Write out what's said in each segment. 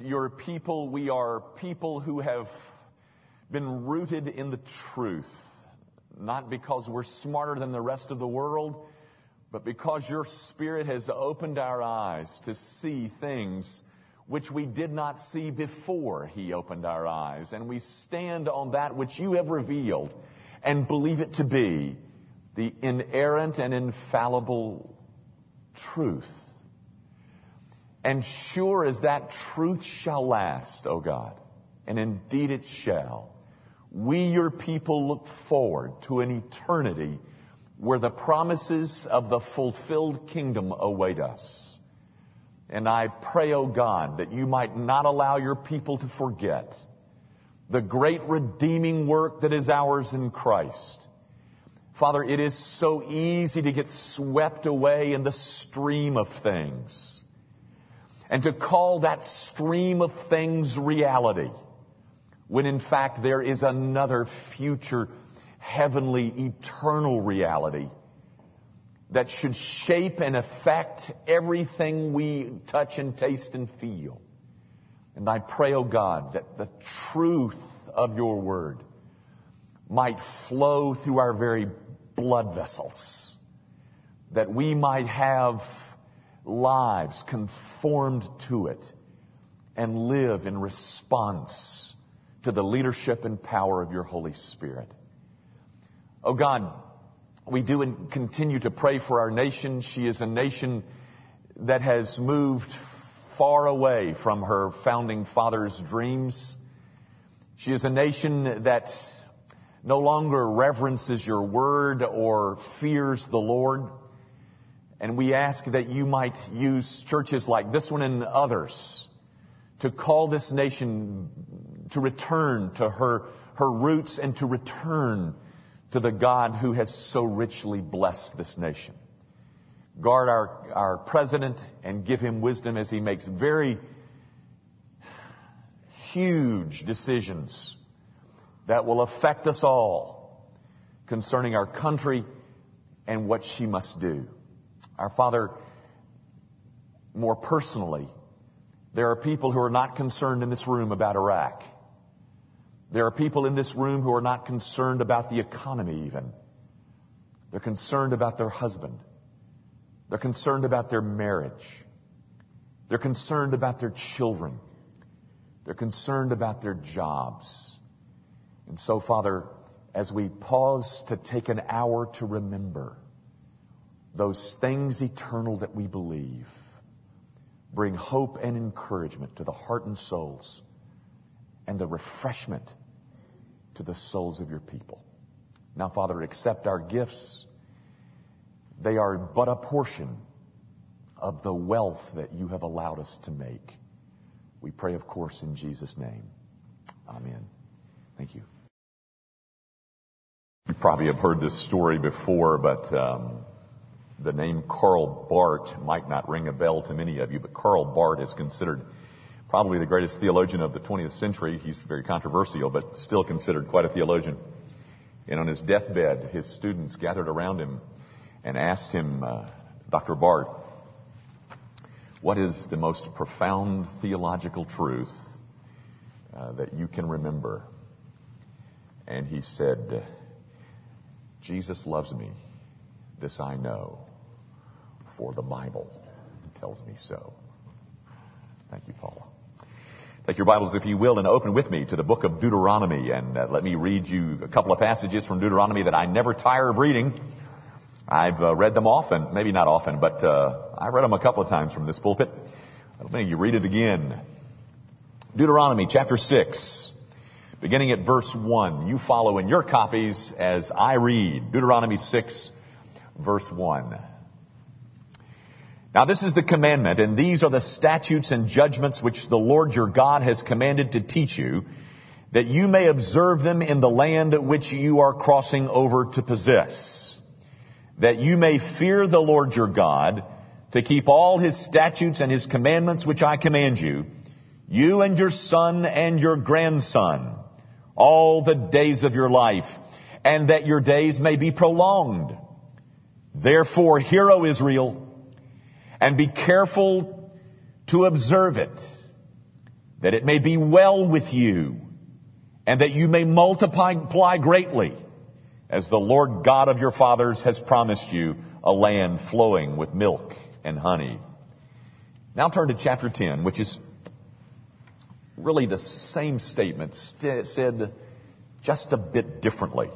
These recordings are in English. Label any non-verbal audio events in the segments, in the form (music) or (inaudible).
your people. We are people who have been rooted in the truth, not because we're smarter than the rest of the world, but because your Spirit has opened our eyes to see things which we did not see before He opened our eyes. And we stand on that which you have revealed and believe it to be the inerrant and infallible truth. And sure as that truth shall last, O God, and indeed it shall, we, your people, look forward to an eternity where the promises of the fulfilled kingdom await us. And I pray, O God, that you might not allow your people to forget the great redeeming work that is ours in Christ. Father, it is so easy to get swept away in the stream of things and to call that stream of things reality when in fact there is another future heavenly eternal reality that should shape and affect everything we touch and taste and feel. And I pray, O oh God, that the truth of your word might flow through our very blood vessels, that we might have lives conformed to it and live in response to the leadership and power of your Holy Spirit. Oh God, we do and continue to pray for our nation. She is a nation that has moved far away from her founding father's dreams. She is a nation that no longer reverences your word or fears the Lord. And we ask that you might use churches like this one and others to call this nation to return to her, her roots and to return to the God who has so richly blessed this nation. Guard our, our president and give him wisdom as he makes very huge decisions that will affect us all concerning our country and what she must do. Our Father, more personally, there are people who are not concerned in this room about Iraq. There are people in this room who are not concerned about the economy even. They're concerned about their husband. They're concerned about their marriage. They're concerned about their children. They're concerned about their jobs. And so, Father, as we pause to take an hour to remember those things eternal that we believe, bring hope and encouragement to the heart and souls and the refreshment to the souls of your people. Now, Father, accept our gifts. They are but a portion of the wealth that you have allowed us to make. We pray, of course, in Jesus' name. Amen. Thank you. You probably have heard this story before, but um, the name Karl Barth might not ring a bell to many of you, but Karl Barth is considered probably the greatest theologian of the 20th century. He's very controversial, but still considered quite a theologian. And on his deathbed, his students gathered around him and asked him, uh, Dr. Barth, what is the most profound theological truth uh, that you can remember? And he said, Jesus loves me. This I know, for the Bible tells me so. Thank you, Paula. Take your Bibles, if you will, and open with me to the book of Deuteronomy. And uh, let me read you a couple of passages from Deuteronomy that I never tire of reading. I've uh, read them often, maybe not often, but uh, I read them a couple of times from this pulpit. Let you read it again. Deuteronomy chapter 6 beginning at verse 1. You follow in your copies as I read. Deuteronomy 6, verse 1. Now this is the commandment, and these are the statutes and judgments which the Lord your God has commanded to teach you, that you may observe them in the land which you are crossing over to possess, that you may fear the Lord your God, to keep all his statutes and his commandments which I command you, you and your son and your grandson, all the days of your life, and that your days may be prolonged. Therefore, hear, O Israel, and be careful to observe it, that it may be well with you, and that you may multiply greatly, as the Lord God of your fathers has promised you a land flowing with milk and honey. Now turn to chapter 10, which is really the same statement st- said just a bit differently.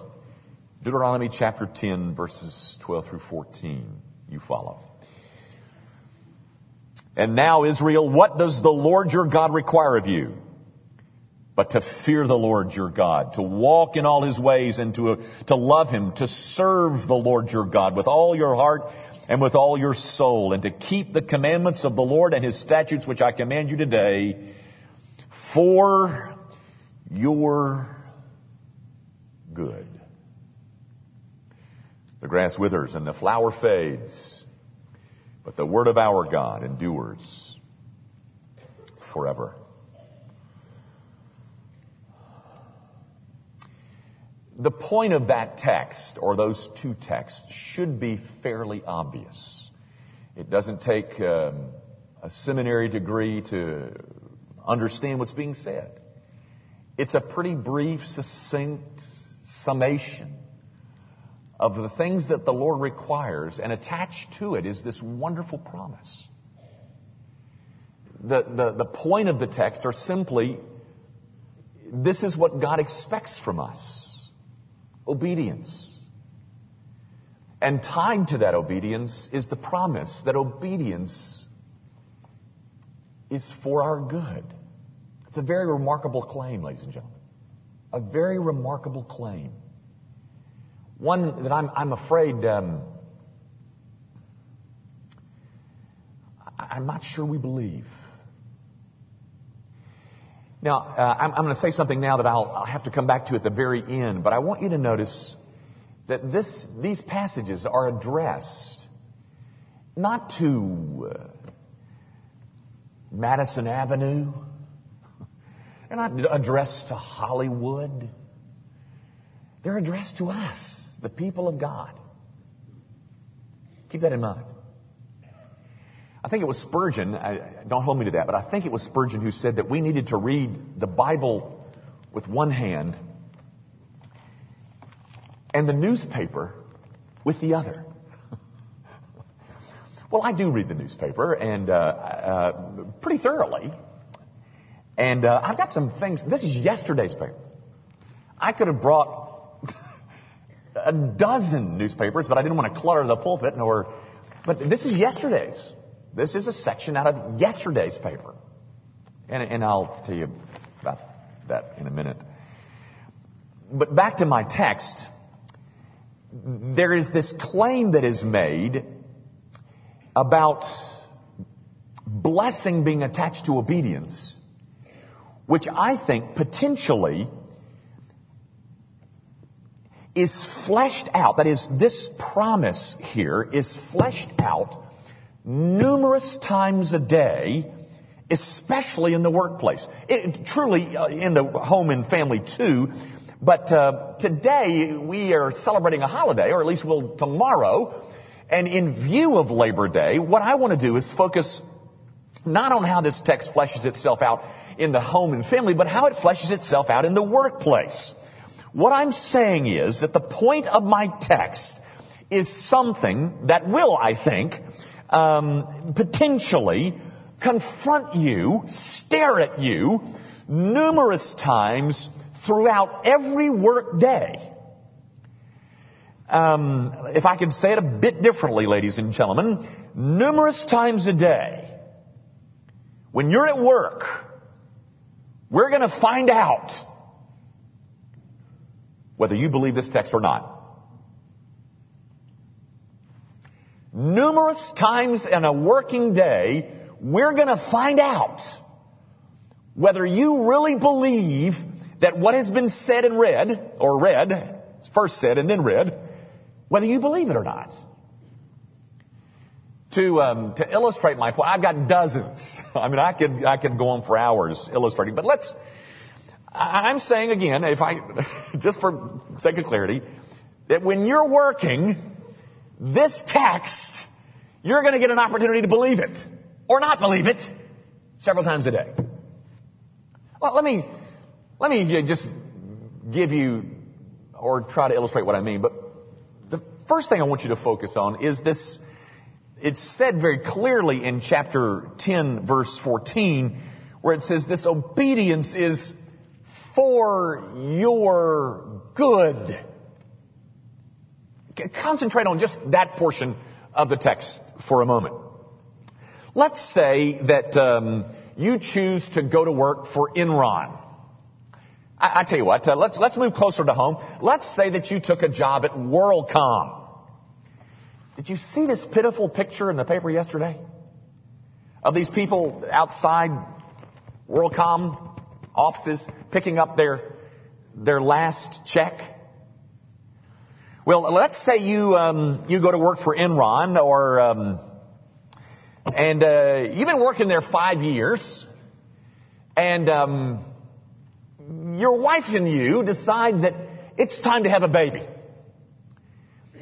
Deuteronomy chapter 10, verses 12 through 14. You follow. And now, Israel, what does the Lord your God require of you? But to fear the Lord your God, to walk in all his ways and to, to love him, to serve the Lord your God with all your heart and with all your soul, and to keep the commandments of the Lord and his statutes which I command you today for your good. The grass withers and the flower fades, but the word of our God endures forever. The point of that text, or those two texts, should be fairly obvious. It doesn't take um, a seminary degree to understand what's being said. It's a pretty brief, succinct summation of the things that the Lord requires, and attached to it is this wonderful promise. The, the, the point of the text are simply this is what God expects from us obedience. And tied to that obedience is the promise that obedience is for our good. It's a very remarkable claim, ladies and gentlemen. A very remarkable claim. One that I'm, I'm afraid um, I'm not sure we believe. Now, uh, I'm, I'm going to say something now that I'll, I'll have to come back to at the very end, but I want you to notice that this, these passages are addressed not to uh, Madison Avenue, they're not addressed to Hollywood, they're addressed to us the people of God. Keep that in mind. I think it was Spurgeon, I, don't hold me to that, but I think it was Spurgeon who said that we needed to read the Bible with one hand and the newspaper with the other. (laughs) well, I do read the newspaper and uh, uh, pretty thoroughly. And uh, I've got some things. This is yesterday's paper. I could have brought a dozen newspapers, but I didn't want to clutter the pulpit nor, but this is yesterday's. This is a section out of yesterday's paper. And, and I'll tell you about that in a minute. But back to my text. There is this claim that is made about blessing being attached to obedience, which I think potentially is fleshed out, that is, this promise here is fleshed out numerous times a day, especially in the workplace. It, truly uh, in the home and family too. But uh, today we are celebrating a holiday, or at least we'll tomorrow. And in view of Labor Day, what I want to do is focus not on how this text fleshes itself out in the home and family, but how it fleshes itself out in the workplace. What I'm saying is that the point of my text is something that will, I think, um, potentially confront you, stare at you numerous times throughout every work day. Um, if I can say it a bit differently, ladies and gentlemen, numerous times a day, when you're at work, we're going to find out whether you believe this text or not. Numerous times in a working day, we're going to find out whether you really believe that what has been said and read, or read, first said and then read, whether you believe it or not. To, um, to illustrate my point, I've got dozens. (laughs) I mean, I could, I could go on for hours illustrating, but let's, I'm saying again, if I, (laughs) just for sake of clarity, that when you're working, this text, you're going to get an opportunity to believe it or not believe it several times a day. Well, let me, let me just give you, or try to illustrate what I mean, but the first thing I want you to focus on is this, it's said very clearly in chapter 10 verse 14, where it says this obedience is for your good. Concentrate on just that portion of the text for a moment. Let's say that um, you choose to go to work for Enron. I, I tell you what, uh, let's let's move closer to home. Let's say that you took a job at WorldCom. Did you see this pitiful picture in the paper yesterday of these people outside WorldCom offices picking up their their last check? Well, let's say you um, you go to work for Enron, or um, and uh, you've been working there five years, and um, your wife and you decide that it's time to have a baby,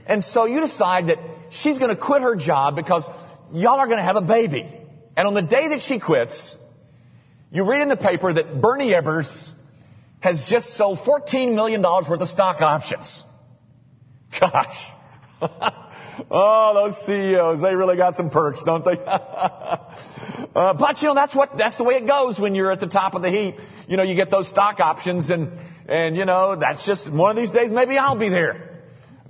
and so you decide that she's going to quit her job because y'all are going to have a baby, and on the day that she quits, you read in the paper that Bernie Ebbers has just sold $14 million worth of stock options. (laughs) Gosh. (laughs) oh, those CEOs, they really got some perks, don't they? (laughs) uh, but you know, that's what, that's the way it goes when you're at the top of the heap. You know, you get those stock options and, and you know, that's just one of these days maybe I'll be there.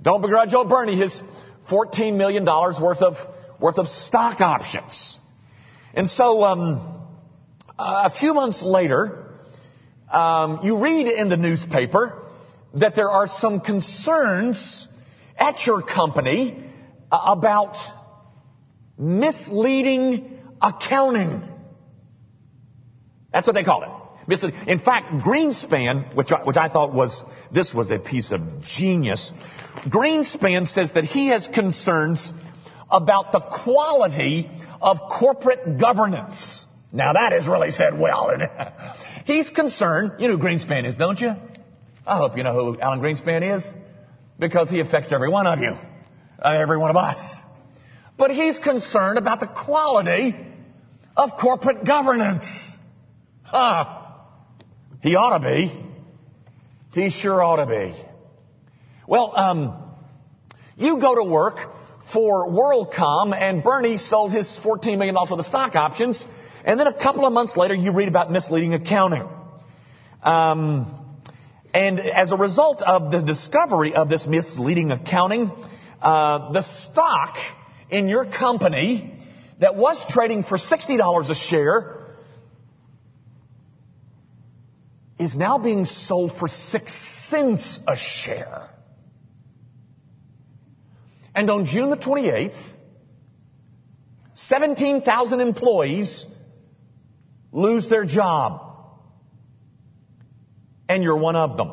Don't begrudge old Bernie his $14 million worth of, worth of stock options. And so, um, a few months later, um, you read in the newspaper that there are some concerns at your company uh, about misleading accounting. That's what they call it. In fact, Greenspan, which I, which I thought was, this was a piece of genius. Greenspan says that he has concerns about the quality of corporate governance. Now that is really said well. (laughs) He's concerned, you know who Greenspan is, don't you? I hope you know who Alan Greenspan is because he affects every one of you, uh, every one of us. But he's concerned about the quality of corporate governance. Huh. He ought to be. He sure ought to be. Well, um, you go to work for WorldCom and Bernie sold his $14 million worth of stock options and then a couple of months later you read about misleading accounting. Um, and as a result of the discovery of this misleading accounting, uh, the stock in your company that was trading for $60 a share is now being sold for six cents a share. And on June the 28th, 17,000 employees lose their job and you're one of them.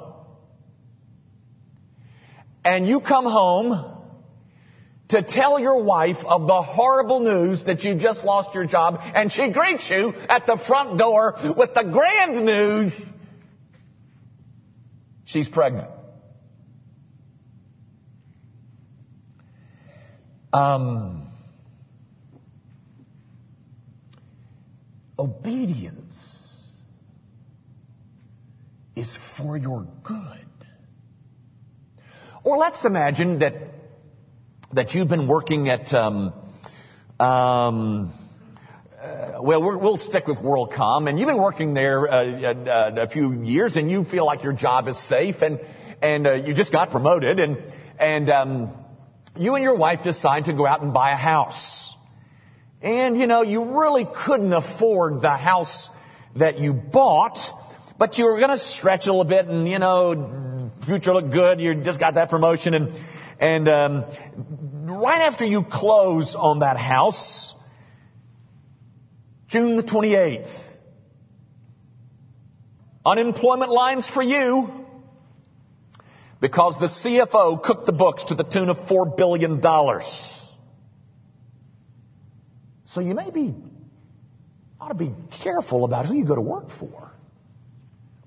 And you come home to tell your wife of the horrible news that you just lost your job, and she greets you at the front door with the grand news she's pregnant. Um, obedience is for your good. Or let's imagine that, that you've been working at, um, um, uh, well, we will stick with WorldCom, and you've been working there uh, uh, a few years, and you feel like your job is safe, and and uh, you just got promoted, and and um, you and your wife decide to go out and buy a house, and you know you really couldn't afford the house that you bought, but you were going to stretch a little bit and, you know, future look good. You just got that promotion and, and, um, right after you close on that house, June the 28th, unemployment lines for you because the CFO cooked the books to the tune of $4 billion. So you may be, ought to be careful about who you go to work for.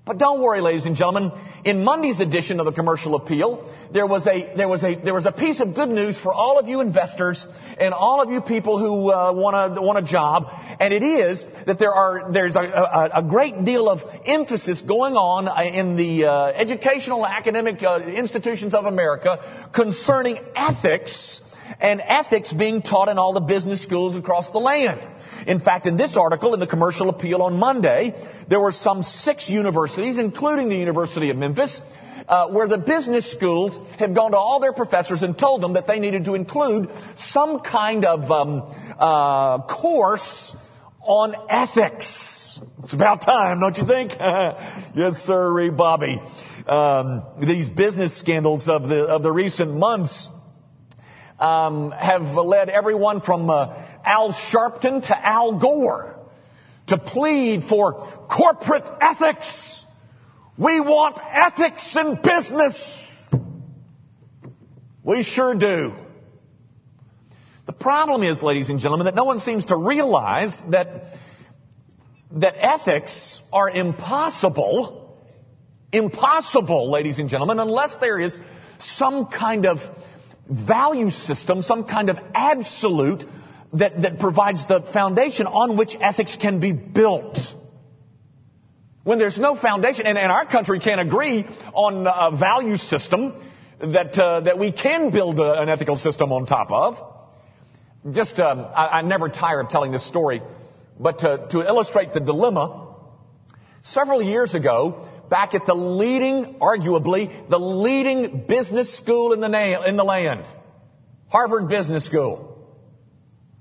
But don't worry, ladies and gentlemen. In Monday's edition of the Commercial Appeal, there was a there was a there was a piece of good news for all of you investors and all of you people who uh, want a want a job, and it is that there are there's a, a, a great deal of emphasis going on uh, in the uh, educational academic uh, institutions of America concerning ethics and ethics being taught in all the business schools across the land. In fact, in this article in the Commercial Appeal on Monday, there were some six universities, including the University of Memphis, uh, where the business schools have gone to all their professors and told them that they needed to include some kind of um, uh, course on ethics. It's about time, don't you think? (laughs) yes, sir, Bobby. Um, these business scandals of the of the recent months um, have led everyone from uh, Al Sharpton to Al Gore to plead for corporate ethics. We want ethics in business. We sure do. The problem is, ladies and gentlemen, that no one seems to realize that, that ethics are impossible, impossible, ladies and gentlemen, unless there is some kind of value system, some kind of absolute that, that provides the foundation on which ethics can be built. When there's no foundation, and, and our country can't agree on a value system that, uh, that we can build a, an ethical system on top of. Just, um, I, I never tire of telling this story, but to, to illustrate the dilemma, several years ago, back at the leading, arguably, the leading business school in the, na- in the land. Harvard Business School.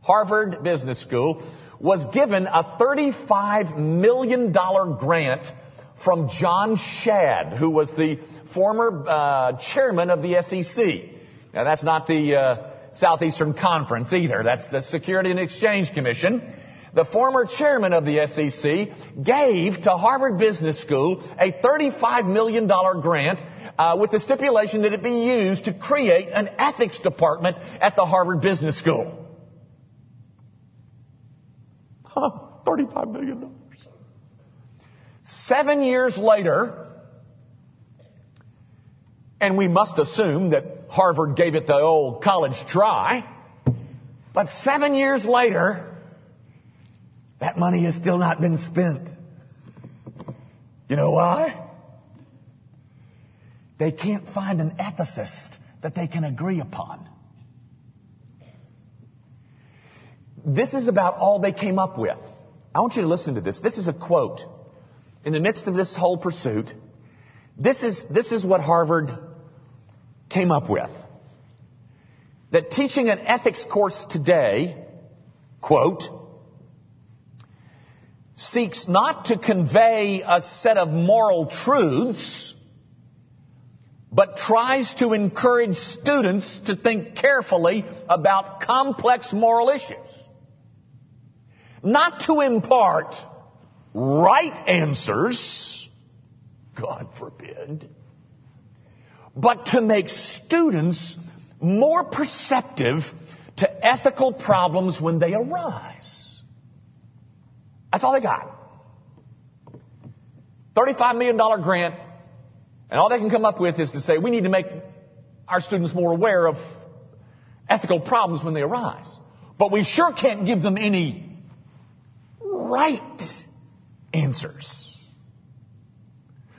Harvard Business School was given a $35 million grant from John Shad, who was the former uh, chairman of the SEC. Now that's not the uh, Southeastern Conference either. That's the Security and Exchange Commission the former chairman of the SEC, gave to Harvard Business School a $35 million grant uh, with the stipulation that it be used to create an ethics department at the Harvard Business School. (laughs) Huh, $35 million. Seven years later, and we must assume that Harvard gave it the old college try, but seven years later, that money has still not been spent. You know why? They can't find an ethicist that they can agree upon. This is about all they came up with. I want you to listen to this. This is a quote. In the midst of this whole pursuit, this is, this is what Harvard came up with. That teaching an ethics course today, quote, seeks not to convey a set of moral truths, but tries to encourage students to think carefully about complex moral issues. Not to impart right answers, God forbid, but to make students more perceptive to ethical problems when they arise. That's all they got. $35 million grant, and all they can come up with is to say, we need to make our students more aware of ethical problems when they arise. But we sure can't give them any right answers.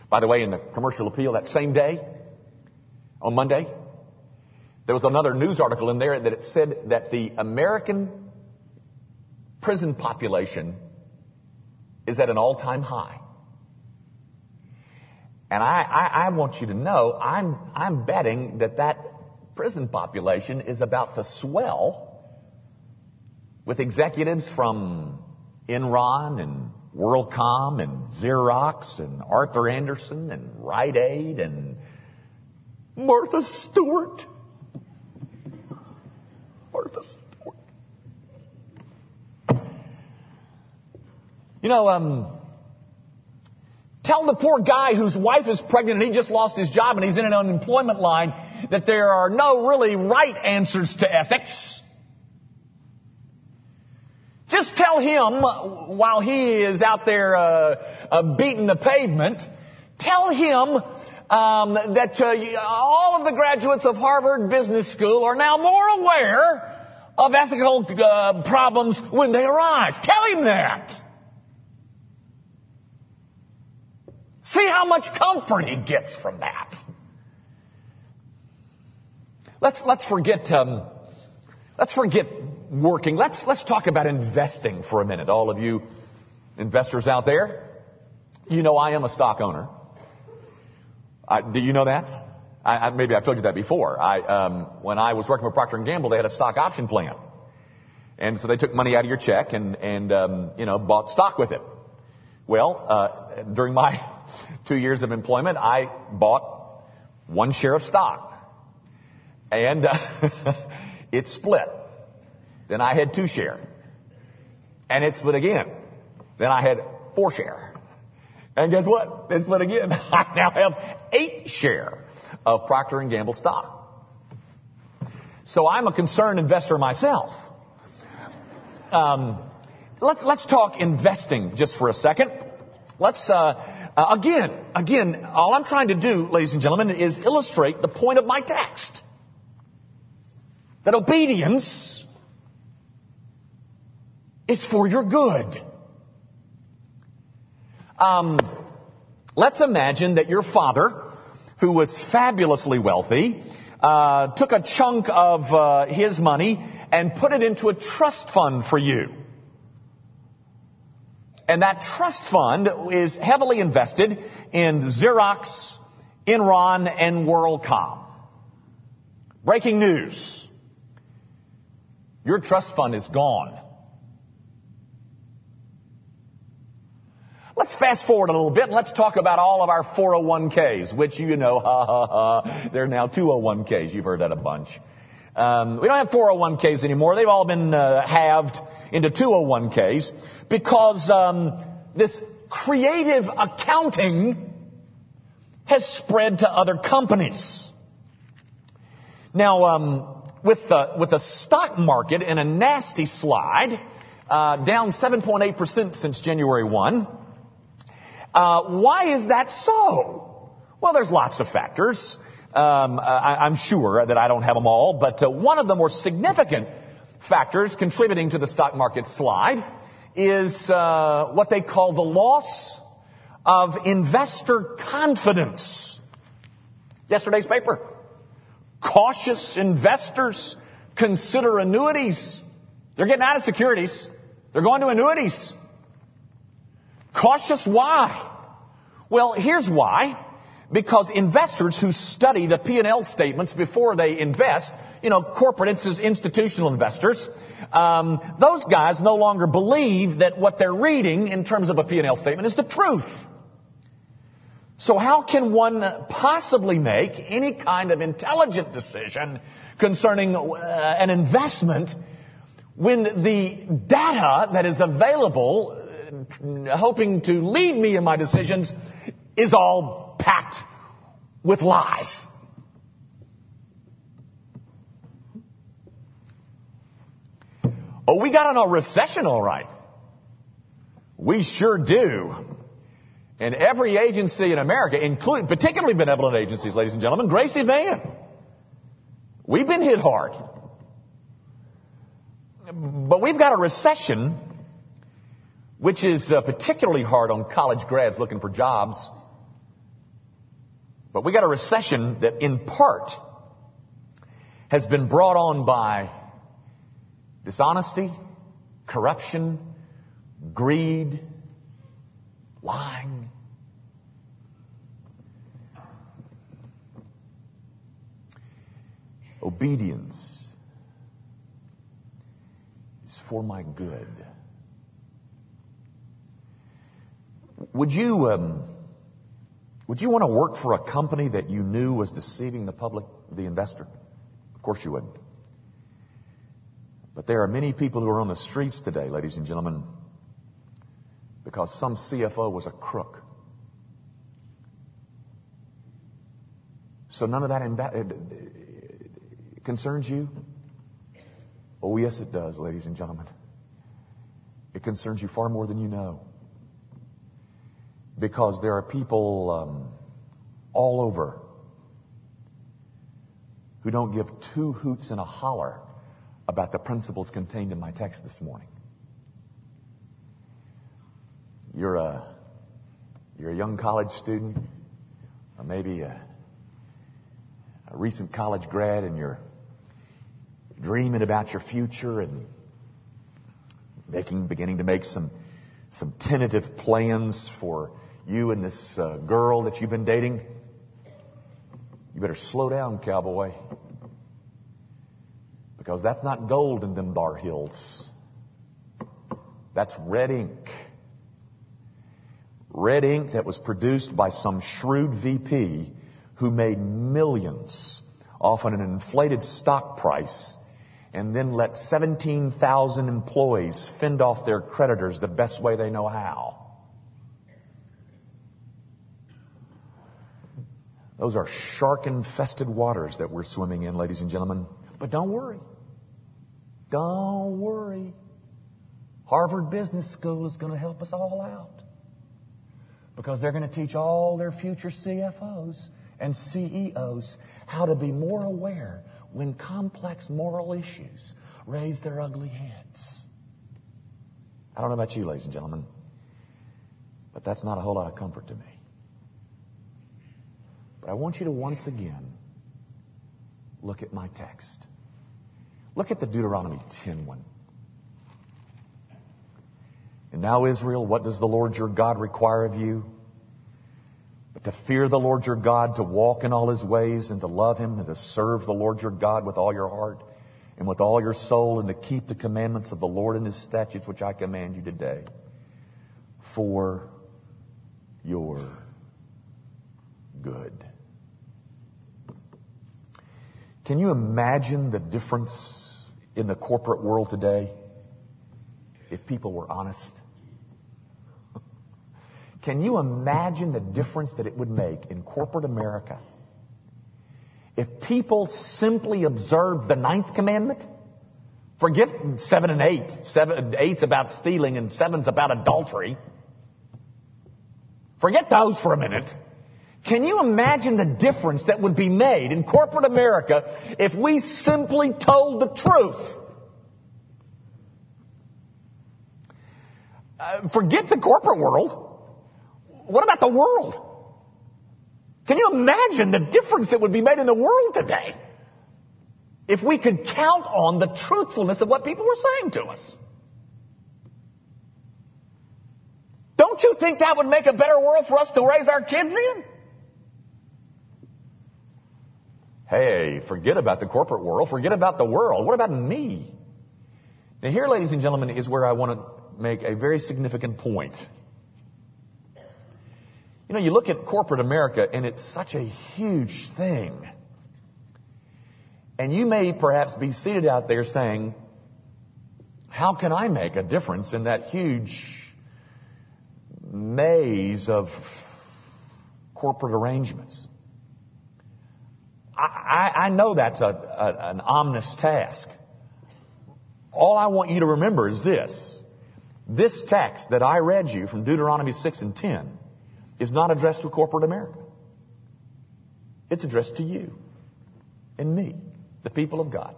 By the way, in the commercial appeal that same day, on Monday, there was another news article in there that it said that the American prison population is at an all-time high. And I, I, I, want you to know, I'm, I'm betting that that prison population is about to swell with executives from Enron and WorldCom and Xerox and Arthur Andersen and Rite Aid and Martha Stewart. Martha Stewart. You know, um, tell the poor guy whose wife is pregnant and he just lost his job and he's in an unemployment line that there are no really right answers to ethics. Just tell him while he is out there uh, uh, beating the pavement Tell him um, that uh, all of the graduates of Harvard Business School are now more aware of ethical uh, problems when they arise. Tell him that. See how much comfort he gets from that. Let's let's forget um, let's forget working. Let's let's talk about investing for a minute. All of you investors out there, you know I am a stock owner. I, do you know that? I, I, maybe I've told you that before. I, um, when I was working for Procter and Gamble, they had a stock option plan, and so they took money out of your check and and um, you know bought stock with it. Well, uh, during my (laughs) two years of employment, I bought one share of stock, and uh, (laughs) it split. Then I had two share, and it split again. Then I had four share. And guess what? It split again. (laughs) I now have eight share of Procter & Gamble stock. So I'm a concerned investor myself. Um, let's, let's talk investing just for a second. Let's, uh, uh, again, again, all I'm trying to do, ladies and gentlemen, is illustrate the point of my text. That obedience is for your good. Um, let's imagine that your father, who was fabulously wealthy, uh, took a chunk of uh, his money and put it into a trust fund for you. And that trust fund is heavily invested in Xerox, Enron, and WorldCom. Breaking news. Your trust fund is gone. Let's fast forward a little bit and let's talk about all of our 401ks, which you know, (laughs) ha ha ha, they're now 201ks. You've heard that a bunch. Um, we don't have 401ks anymore. They've all been uh, halved into 201ks because um, this creative accounting has spread to other companies. Now, um, with the with the stock market in a nasty slide, uh, down 7.8% since January 1. Uh, why is that so? Well, there's lots of factors. Um, I, am sure that I don't have them all, but uh, one of the more significant factors contributing to the stock market slide is uh, what they call the loss of investor confidence. Yesterday's paper. Cautious investors consider annuities. They're getting out of securities. They're going to annuities. Cautious why? Well, here's why. Because investors who study the P&L statements before they invest, you know, corporate institutional investors, um, those guys no longer believe that what they're reading in terms of a P&L statement is the truth. So how can one possibly make any kind of intelligent decision concerning uh, an investment when the data that is available hoping to lead me in my decisions is all packed with lies. Oh, we got in a recession all right. We sure do. And every agency in America, including particularly benevolent agencies, ladies and gentlemen, Gracie Van, we've been hit hard. But we've got a recession which is uh, particularly hard on college grads looking for jobs. But we got a recession that in part has been brought on by dishonesty, corruption, greed, lying. Obedience is for my good. Would you, um, would you want to work for a company that you knew was deceiving the public, the investor? Of course you wouldn't. But there are many people who are on the streets today, ladies and gentlemen, because some CFO was a crook. So none of that imba- uh, concerns you? Oh, yes, it does, ladies and gentlemen. It concerns you far more than you know. Because there are people um, all over who don't give two hoots and a holler about the principles contained in my text this morning. You're a, you're a young college student, or maybe a, a recent college grad, and you're dreaming about your future and making, beginning to make some, some tentative plans for you and this uh, girl that you've been dating. You better slow down, cowboy. Because that's not gold in them bar hills. That's red ink. Red ink that was produced by some shrewd VP who made millions off an inflated stock price and then let 17,000 employees fend off their creditors the best way they know how. Those are shark infested waters that we're swimming in, ladies and gentlemen. But don't worry. Don't worry. Harvard Business School is going to help us all out. Because they're going to teach all their future CFOs and CEOs how to be more aware when complex moral issues raise their ugly heads. I don't know about you, ladies and gentlemen, but that's not a whole lot of comfort to me. But I want you to once again look at my text. Look at the Deuteronomy 10 one. And now, Israel, what does the Lord your God require of you? To fear the Lord your God, to walk in all his ways, and to love him, and to serve the Lord your God with all your heart, and with all your soul, and to keep the commandments of the Lord and his statutes, which I command you today, for your good. Can you imagine the difference in the corporate world today if people were honest? Can you imagine the difference that it would make in corporate America if people simply observed the ninth commandment? Forget seven and eight. Seven, eight's about stealing and seven's about adultery. Forget those for a minute. Can you imagine the difference that would be made in corporate America if we simply told the truth? Uh, forget the corporate world. What about the world? Can you imagine the difference that would be made in the world today if we could count on the truthfulness of what people were saying to us? Don't you think that would make a better world for us to raise our kids in? Hey, forget about the corporate world. Forget about the world. What about me? Now, here, ladies and gentlemen, is where I want to make a very significant point. You know, you look at corporate America, and it's such a huge thing. And you may perhaps be seated out there saying, How can I make a difference in that huge maze of corporate arrangements? I, I, know that's a, a, an ominous task. All I want you to remember is this. This text that I read you from Deuteronomy 6 and 10 is not addressed to corporate America. It's addressed to you and me, the people of God.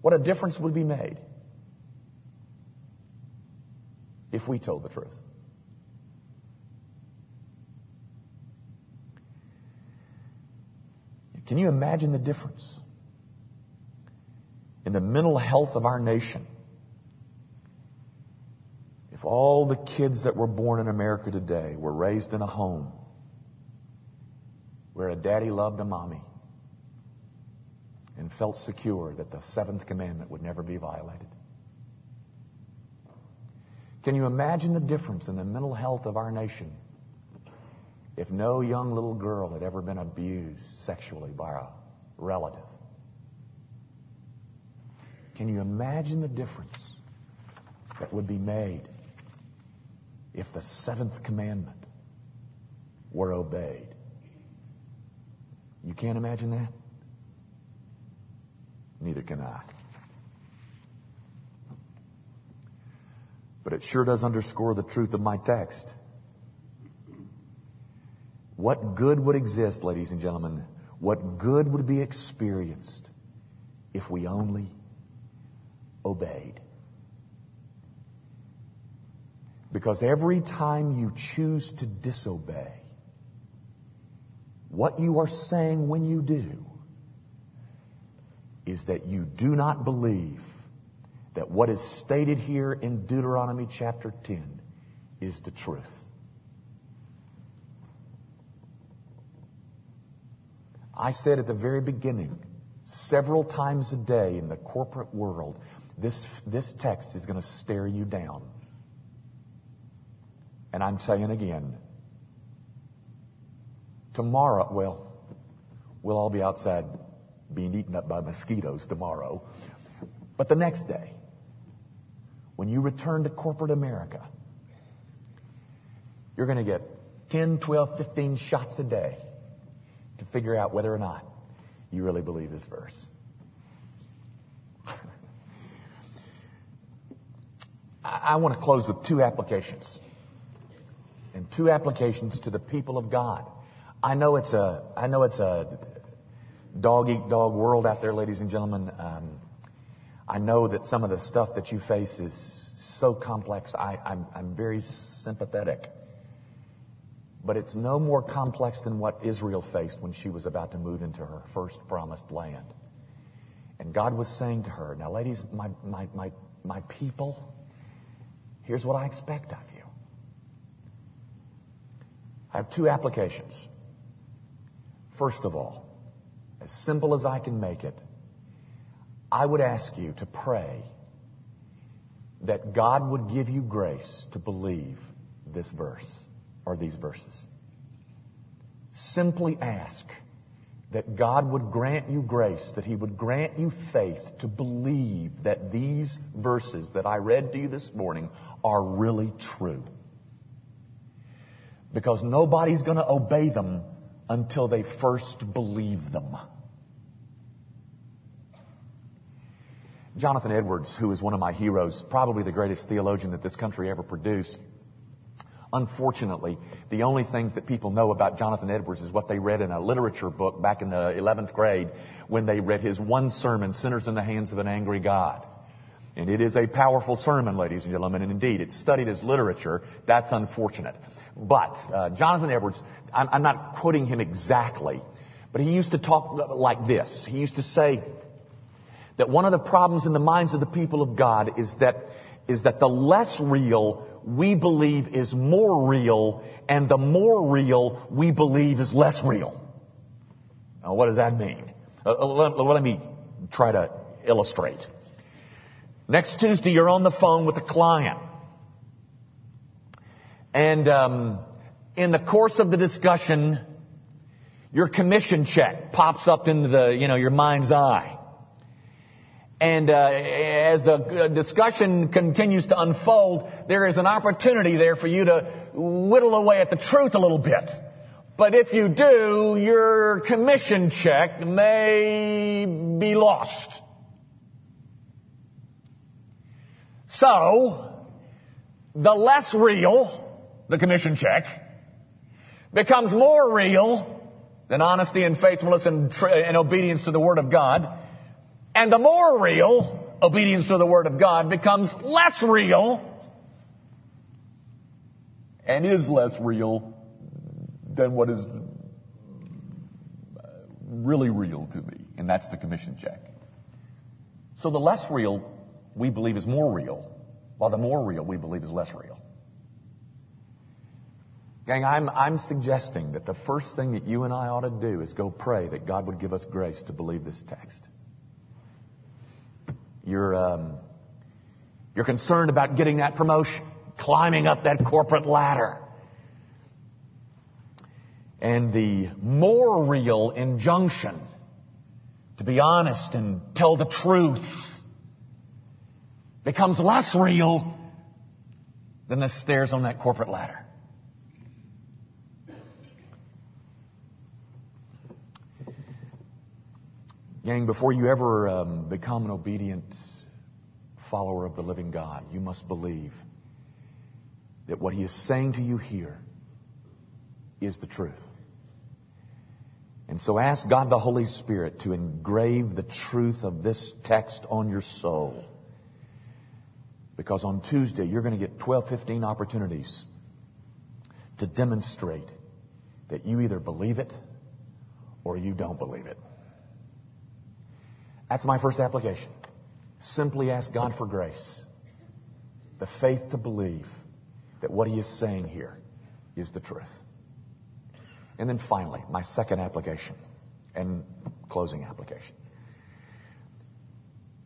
What a difference would be made if we told the truth. Can you imagine the difference in the mental health of our nation if all the kids that were born in America today were raised in a home where a daddy loved a mommy and felt secure that the seventh commandment would never be violated? Can you imagine the difference in the mental health of our nation if no young little girl had ever been abused sexually by a relative. Can you imagine the difference that would be made if the seventh commandment were obeyed? You can't imagine that? Neither can I. But it sure does underscore the truth of my text. What good would exist, ladies and gentlemen? What good would be experienced if we only obeyed? Because every time you choose to disobey, what you are saying when you do is that you do not believe that what is stated here in Deuteronomy chapter 10 is the truth. I said at the very beginning, several times a day in the corporate world, this, this text is going to stare you down. And I'm saying again, tomorrow, well, we'll all be outside being eaten up by mosquitoes tomorrow. But the next day, when you return to corporate America, you're going to get 10, 12, 15 shots a day to figure out whether or not you really believe this verse. (laughs) I want to close with two applications. And two applications to the people of God. I know it's a, I know it's a dog eat dog world out there, ladies and gentlemen. Um, I know that some of the stuff that you face is so complex. I, I'm, I'm very sympathetic. But it's no more complex than what Israel faced when she was about to move into her first promised land. And God was saying to her, Now, ladies, my, my, my, my people, here's what I expect of you. I have two applications. First of all, as simple as I can make it, I would ask you to pray that God would give you grace to believe this verse or these verses. Simply ask that God would grant you grace, that He would grant you faith to believe that these verses that I read to you this morning are really true. Because nobody's going to obey them until they first believe them. Jonathan Edwards, who is one of my heroes, probably the greatest theologian that this country ever produced, Unfortunately, the only things that people know about Jonathan Edwards is what they read in a literature book back in the 11th grade when they read his one sermon, Sinners in the Hands of an Angry God. And it is a powerful sermon, ladies and gentlemen, and indeed, it's studied as literature. That's unfortunate. But uh, Jonathan Edwards, I'm, I'm not quoting him exactly, but he used to talk like this. He used to say that one of the problems in the minds of the people of God is that is that the less real we believe is more real, and the more real we believe is less real. Now, what does that mean? Uh, uh let, let, me try to illustrate. Next Tuesday, you're on the phone with a client. And um, in the course of the discussion, your commission check pops up into the, you know, your mind's eye. And uh, as the uh, discussion continues to unfold, there is an opportunity there for you to whittle away at the truth a little bit. But if you do, your commission check may be lost. So, the less real the commission check becomes more real than honesty and faithfulness and, and obedience to the Word of God and the more real obedience to the Word of God becomes less real and is less real than what is really real to me. And that's the commission check. So the less real we believe is more real, while the more real we believe is less real. Gang, I'm, I'm suggesting that the first thing that you and I ought to do is go pray that God would give us grace to believe this text. You're, um, you're concerned about getting that promotion, climbing up that corporate ladder. And the more real injunction to be honest and tell the truth becomes less real than the stairs on that corporate ladder. Gang, before you ever um, become an obedient follower of the living God, you must believe that what He is saying to you here is the truth. And so ask God the Holy Spirit to engrave the truth of this text on your soul. Because on Tuesday, you're going to get 12, 15 opportunities to demonstrate that you either believe it or you don't believe it. That's my first application. Simply ask God for grace, the faith to believe that what He is saying here is the truth. And then finally, my second application and closing application.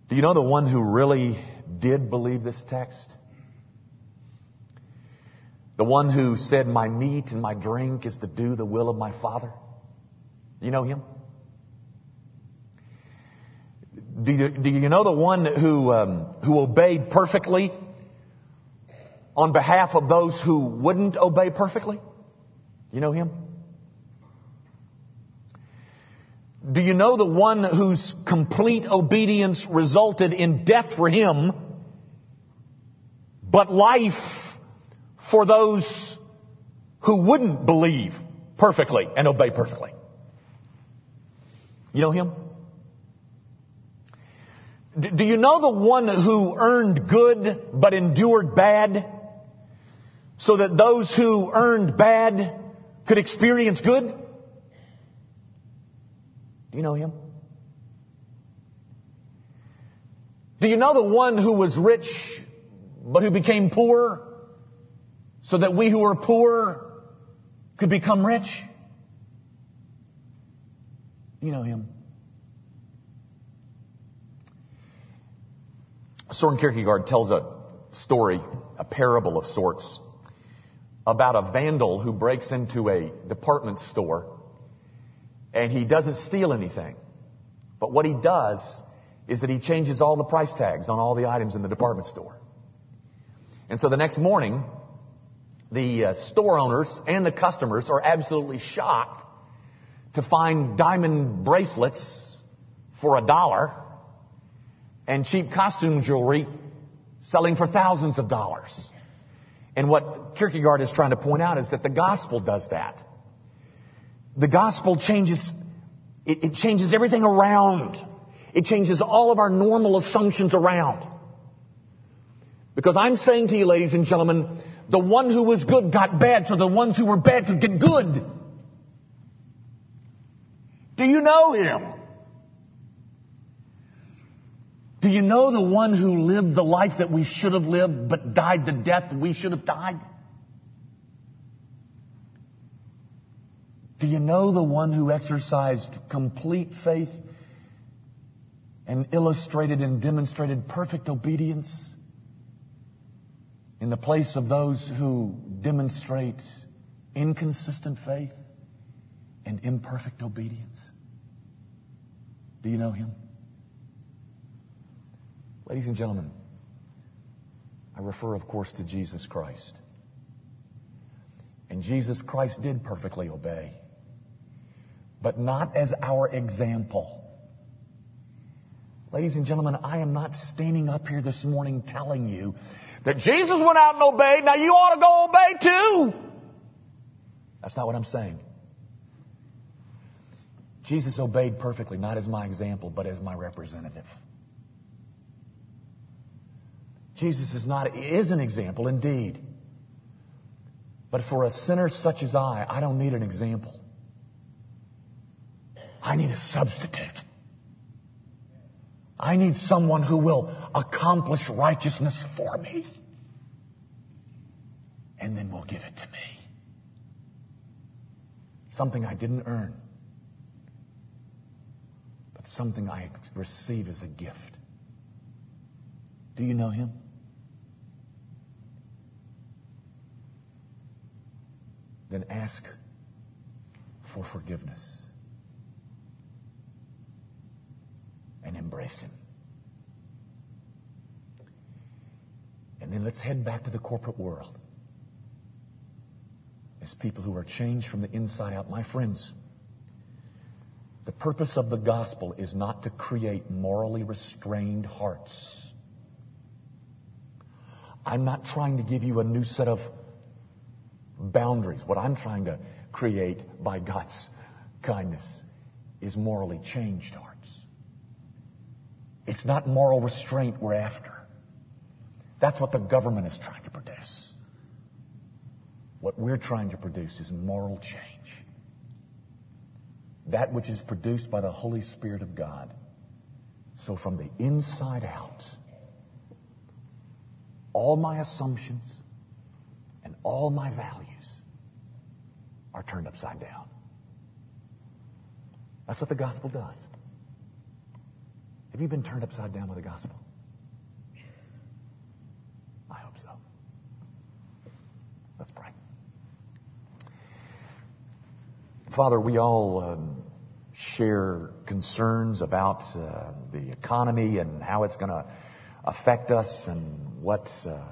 Do you know the one who really did believe this text? The one who said, My meat and my drink is to do the will of my Father? You know him? Do you, do you know the one who, um, who obeyed perfectly on behalf of those who wouldn't obey perfectly? You know him? Do you know the one whose complete obedience resulted in death for him, but life for those who wouldn't believe perfectly and obey perfectly? You know him? Do you know the one who earned good but endured bad so that those who earned bad could experience good? Do you know him? Do you know the one who was rich but who became poor so that we who are poor could become rich? You know him? Soren Kierkegaard tells a story, a parable of sorts, about a vandal who breaks into a department store and he doesn't steal anything. But what he does is that he changes all the price tags on all the items in the department store. And so the next morning, the uh, store owners and the customers are absolutely shocked to find diamond bracelets for a dollar and cheap costume jewelry selling for thousands of dollars. And what Kierkegaard is trying to point out is that the gospel does that. The gospel changes, it, it changes everything around. It changes all of our normal assumptions around. Because I'm saying to you, ladies and gentlemen, the one who was good got bad, so the ones who were bad could get good. Do you know him? Do you know the one who lived the life that we should have lived, but died the death we should have died? Do you know the one who exercised complete faith and illustrated and demonstrated perfect obedience in the place of those who demonstrate inconsistent faith and imperfect obedience? Do you know him? Ladies and gentlemen, I refer, of course, to Jesus Christ. And Jesus Christ did perfectly obey but not as our example. Ladies and gentlemen, I am not standing up here this morning telling you that Jesus went out and obeyed, now you ought to go obey too. That's not what I'm saying. Jesus obeyed perfectly, not as my example, but as my representative. Jesus is not, is an example indeed. But for a sinner such as I, I don't need an example. I need a substitute. I need someone who will accomplish righteousness for me. And then will give it to me. Something I didn't earn, but something I receive as a gift. Do you know him? Then ask for forgiveness. And embrace Him. And then let's head back to the corporate world as people who are changed from the inside out. My friends, the purpose of the gospel is not to create morally restrained hearts. I'm not trying to give you a new set of boundaries. What I'm trying to create by God's kindness is morally changed hearts. It's not moral restraint we're after. That's what the government is trying to produce. What we're trying to produce is moral change. That which is produced by the Holy Spirit of God. So from the inside out, all my assumptions and all my values are turned upside down. That's what the gospel does. Have you been turned upside down with the gospel? I hope so. Let's pray. Father, we all um, share concerns about uh, the economy and how it's going to affect us and what uh,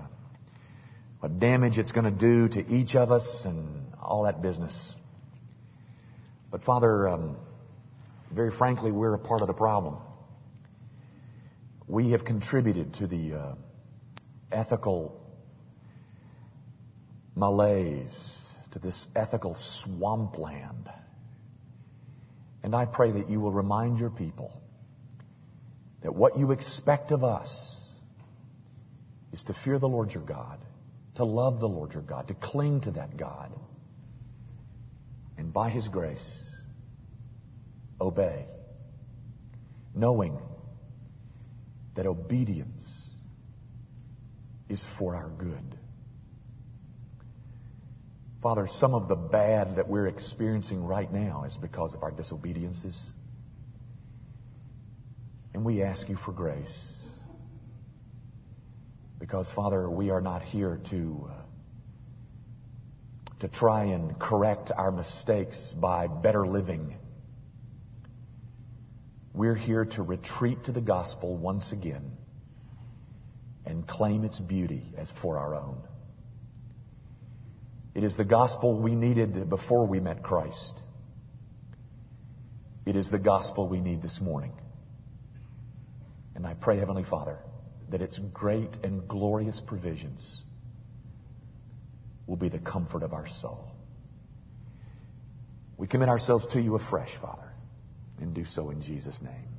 what damage it's going to do to each of us and all that business. But Father, um, very frankly, we're a part of the problem. We have contributed to the uh, ethical malaise, to this ethical swampland. And I pray that you will remind your people that what you expect of us is to fear the Lord your God, to love the Lord your God, to cling to that God, and by his grace, obey, knowing that obedience is for our good. Father, some of the bad that we're experiencing right now is because of our disobediences. And we ask you for grace. Because, Father, we are not here to, uh, to try and correct our mistakes by better living. We're here to retreat to the gospel once again and claim its beauty as for our own. It is the gospel we needed before we met Christ. It is the gospel we need this morning. And I pray, Heavenly Father, that its great and glorious provisions will be the comfort of our soul. We commit ourselves to you afresh, Father, and do so in Jesus' name.